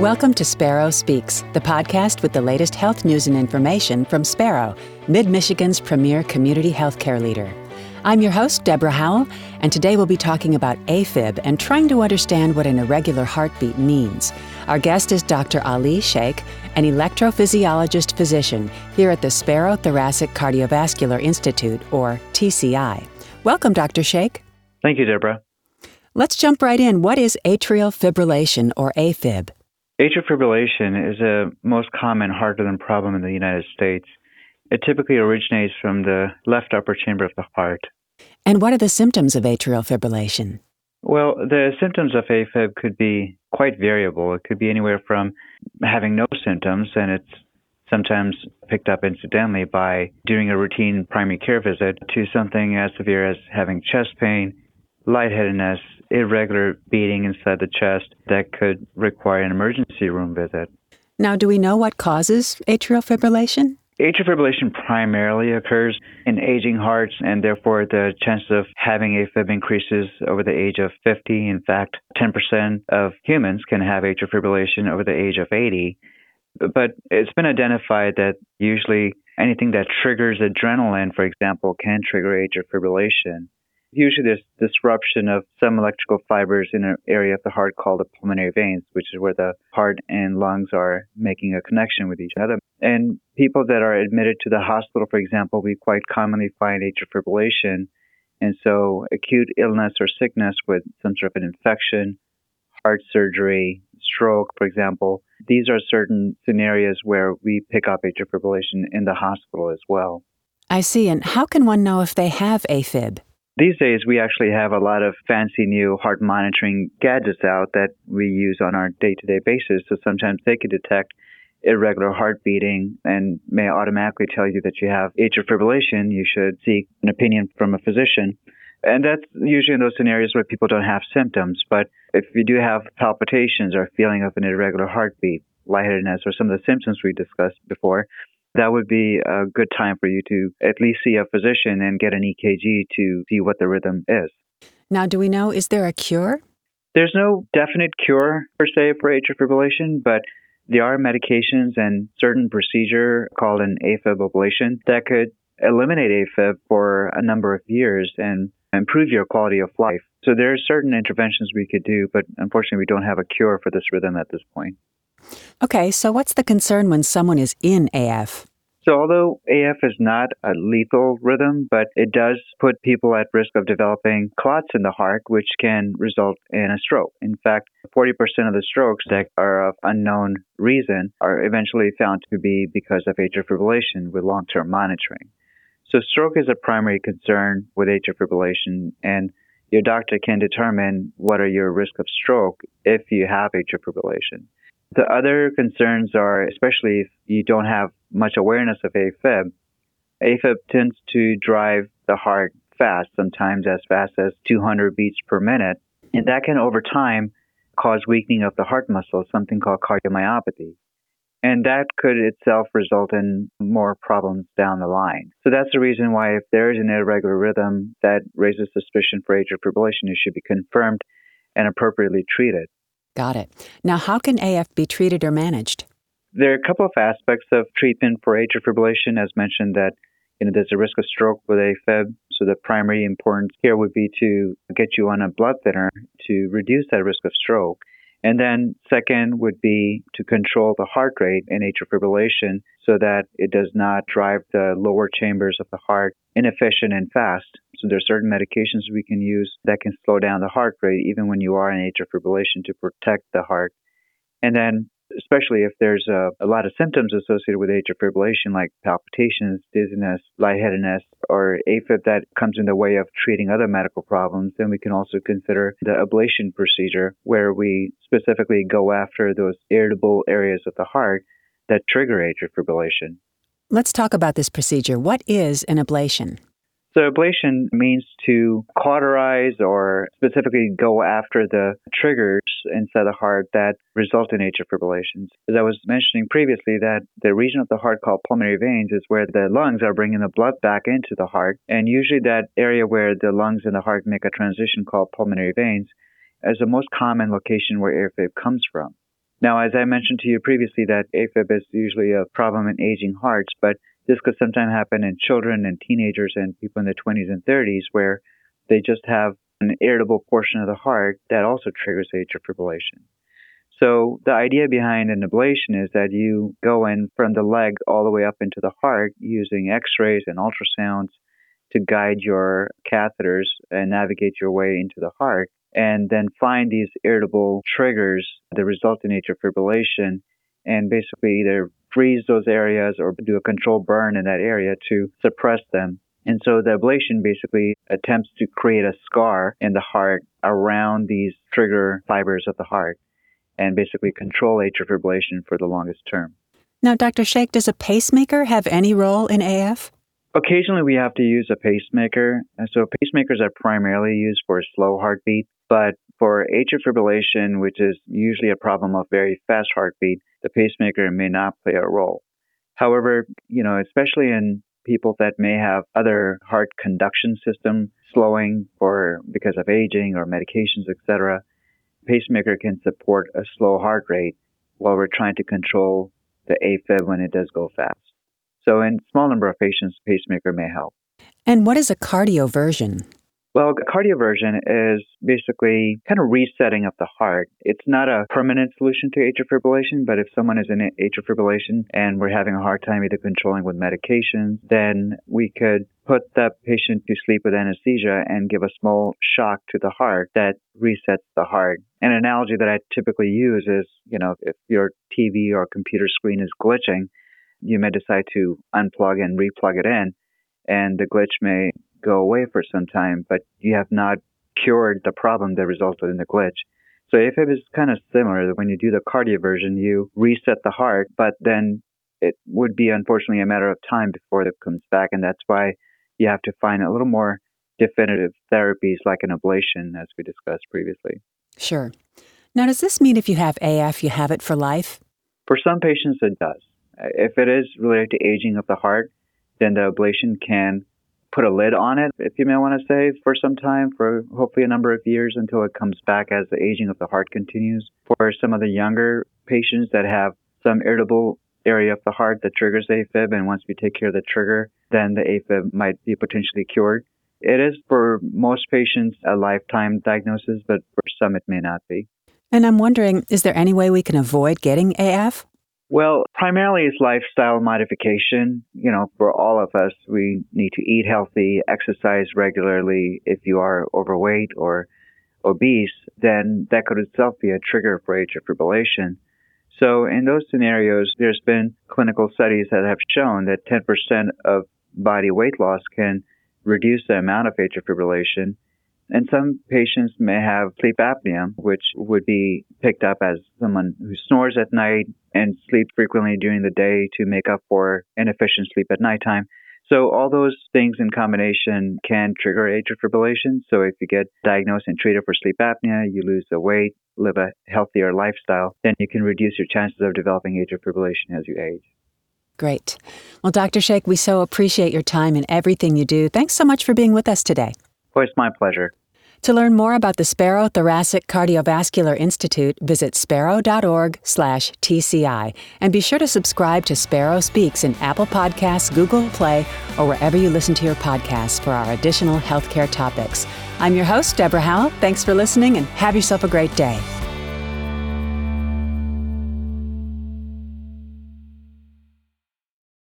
Welcome to Sparrow Speaks, the podcast with the latest health news and information from Sparrow, Mid Michigan's premier community healthcare leader. I'm your host, Deborah Howell, and today we'll be talking about AFib and trying to understand what an irregular heartbeat means. Our guest is Dr. Ali Sheikh, an electrophysiologist physician here at the Sparrow Thoracic Cardiovascular Institute, or TCI. Welcome, Dr. Sheikh. Thank you, Deborah. Let's jump right in. What is atrial fibrillation, or AFib? Atrial fibrillation is a most common heart rhythm problem in the United States. It typically originates from the left upper chamber of the heart. And what are the symptoms of atrial fibrillation? Well, the symptoms of AFib could be quite variable. It could be anywhere from having no symptoms, and it's sometimes picked up incidentally by doing a routine primary care visit, to something as severe as having chest pain, lightheadedness, irregular beating inside the chest that could require an emergency room visit. Now, do we know what causes atrial fibrillation? Atrial fibrillation primarily occurs in aging hearts, and therefore the chance of having AFib increases over the age of 50. In fact, 10% of humans can have atrial fibrillation over the age of 80. But it's been identified that usually anything that triggers adrenaline, for example, can trigger atrial fibrillation usually there's disruption of some electrical fibers in an area of the heart called the pulmonary veins, which is where the heart and lungs are making a connection with each other. And people that are admitted to the hospital, for example, we quite commonly find atrial fibrillation. And so acute illness or sickness with some sort of an infection, heart surgery, stroke, for example, these are certain scenarios where we pick up atrial fibrillation in the hospital as well. I see. And how can one know if they have AFib? These days, we actually have a lot of fancy new heart monitoring gadgets out that we use on our day to day basis. So sometimes they can detect irregular heart beating and may automatically tell you that you have atrial fibrillation. You should seek an opinion from a physician. And that's usually in those scenarios where people don't have symptoms. But if you do have palpitations or feeling of an irregular heartbeat, lightheadedness, or some of the symptoms we discussed before, that would be a good time for you to at least see a physician and get an EKG to see what the rhythm is. Now, do we know, is there a cure? There's no definite cure per se for atrial fibrillation, but there are medications and certain procedure called an AFib ablation that could eliminate AFib for a number of years and improve your quality of life. So there are certain interventions we could do, but unfortunately we don't have a cure for this rhythm at this point. Okay, so what's the concern when someone is in AF? So, although AF is not a lethal rhythm, but it does put people at risk of developing clots in the heart, which can result in a stroke. In fact, 40% of the strokes that are of unknown reason are eventually found to be because of atrial fibrillation with long term monitoring. So, stroke is a primary concern with atrial fibrillation, and your doctor can determine what are your risk of stroke if you have atrial fibrillation. The other concerns are, especially if you don't have much awareness of AFib, AFib tends to drive the heart fast, sometimes as fast as 200 beats per minute. And that can, over time, cause weakening of the heart muscle, something called cardiomyopathy. And that could itself result in more problems down the line. So that's the reason why if there is an irregular rhythm that raises suspicion for atrial fibrillation, it should be confirmed and appropriately treated. Got it. Now, how can AF be treated or managed? There are a couple of aspects of treatment for atrial fibrillation, as mentioned, that you know there's a risk of stroke with AFib. So the primary importance here would be to get you on a blood thinner to reduce that risk of stroke. And then second would be to control the heart rate in atrial fibrillation so that it does not drive the lower chambers of the heart inefficient and fast. So there are certain medications we can use that can slow down the heart rate even when you are in atrial fibrillation to protect the heart. And then especially if there's a, a, lot of symptoms associated with atrial fibrillation like palpitations, dizziness, lightheadedness, or AFib that comes in the way of treating other medical problems, then we can also consider the ablation procedure where we specifically go after those irritable areas of the heart that trigger atrial fibrillation. Let's talk about this procedure. What is an ablation? So ablation means to cauterize or specifically go after the triggers inside the heart that result in atrial fibrillations. As I was mentioning previously, that the region of the heart called pulmonary veins is where the lungs are bringing the blood back into the heart. And usually that area where the lungs and the heart make a transition called pulmonary veins is the most common location where AFib comes from. Now, as I mentioned to you previously, that AFib is usually a problem in aging hearts, but this could sometimes happen in children and teenagers and people in their 20s and 30s where they just have an irritable portion of the heart that also triggers atrial fibrillation. So the idea behind an ablation is that you go in from the leg all the way up into the heart using x-rays and ultrasounds to guide your catheters and navigate your way into the heart and then find these irritable triggers that result in atrial fibrillation and basically either freeze those areas or do a controlled burn in that area to suppress them. And so the ablation basically attempts to create a scar in the heart around these trigger fibers of the heart and basically control atrial fibrillation for the longest term. Now, Dr. Sheikh, does a pacemaker have any role in AF? Occasionally, we have to use a pacemaker. And so, pacemakers are primarily used for slow heartbeat, but for atrial fibrillation, which is usually a problem of very fast heartbeat, the pacemaker may not play a role. However, you know, especially in people that may have other heart conduction system slowing or because of aging or medications, etc., pacemaker can support a slow heart rate while we're trying to control the AFib when it does go fast. So in small number of patients, pacemaker may help. And what is a cardioversion? Well, cardioversion is basically kind of resetting of the heart. It's not a permanent solution to atrial fibrillation, but if someone is in atrial fibrillation and we're having a hard time either controlling with medications, then we could put that patient to sleep with anesthesia and give a small shock to the heart that resets the heart. An analogy that I typically use is, you know, if your TV or computer screen is glitching, you may decide to unplug and replug it in, and the glitch may go away for some time, but you have not cured the problem that resulted in the glitch. So AFib is kind of similar. When you do the cardioversion, you reset the heart, but then it would be unfortunately a matter of time before it comes back. And that's why you have to find a little more definitive therapies like an ablation, as we discussed previously. Sure. Now, does this mean if you have AF, you have it for life? For some patients, it does. If it is related to aging of the heart, then the ablation can put a lid on it, if you may want to say, for some time, for hopefully a number of years until it comes back as the aging of the heart continues. For some of the younger patients that have some irritable area of the heart that triggers AFib, and once we take care of the trigger, then the AFib might be potentially cured. It is for most patients a lifetime diagnosis, but for some it may not be. And I'm wondering, is there any way we can avoid getting AF? Well, primarily it's lifestyle modification. You know, for all of us, we need to eat healthy, exercise regularly. If you are overweight or obese, then that could itself be a trigger for atrial fibrillation. So in those scenarios, there's been clinical studies that have shown that 10% of body weight loss can reduce the amount of atrial fibrillation and some patients may have sleep apnea, which would be picked up as someone who snores at night and sleeps frequently during the day to make up for inefficient sleep at nighttime. So all those things in combination can trigger atrial fibrillation. So if you get diagnosed and treated for sleep apnea, you lose the weight, live a healthier lifestyle, then you can reduce your chances of developing atrial fibrillation as you age. Great. Well, Dr. Sheikh, we so appreciate your time and everything you do. Thanks so much for being with us today. It's my pleasure. To learn more about the Sparrow Thoracic Cardiovascular Institute, visit sparrow.org/tci and be sure to subscribe to Sparrow Speaks in Apple Podcasts, Google Play, or wherever you listen to your podcasts for our additional healthcare topics. I'm your host, Deborah Howell. Thanks for listening and have yourself a great day.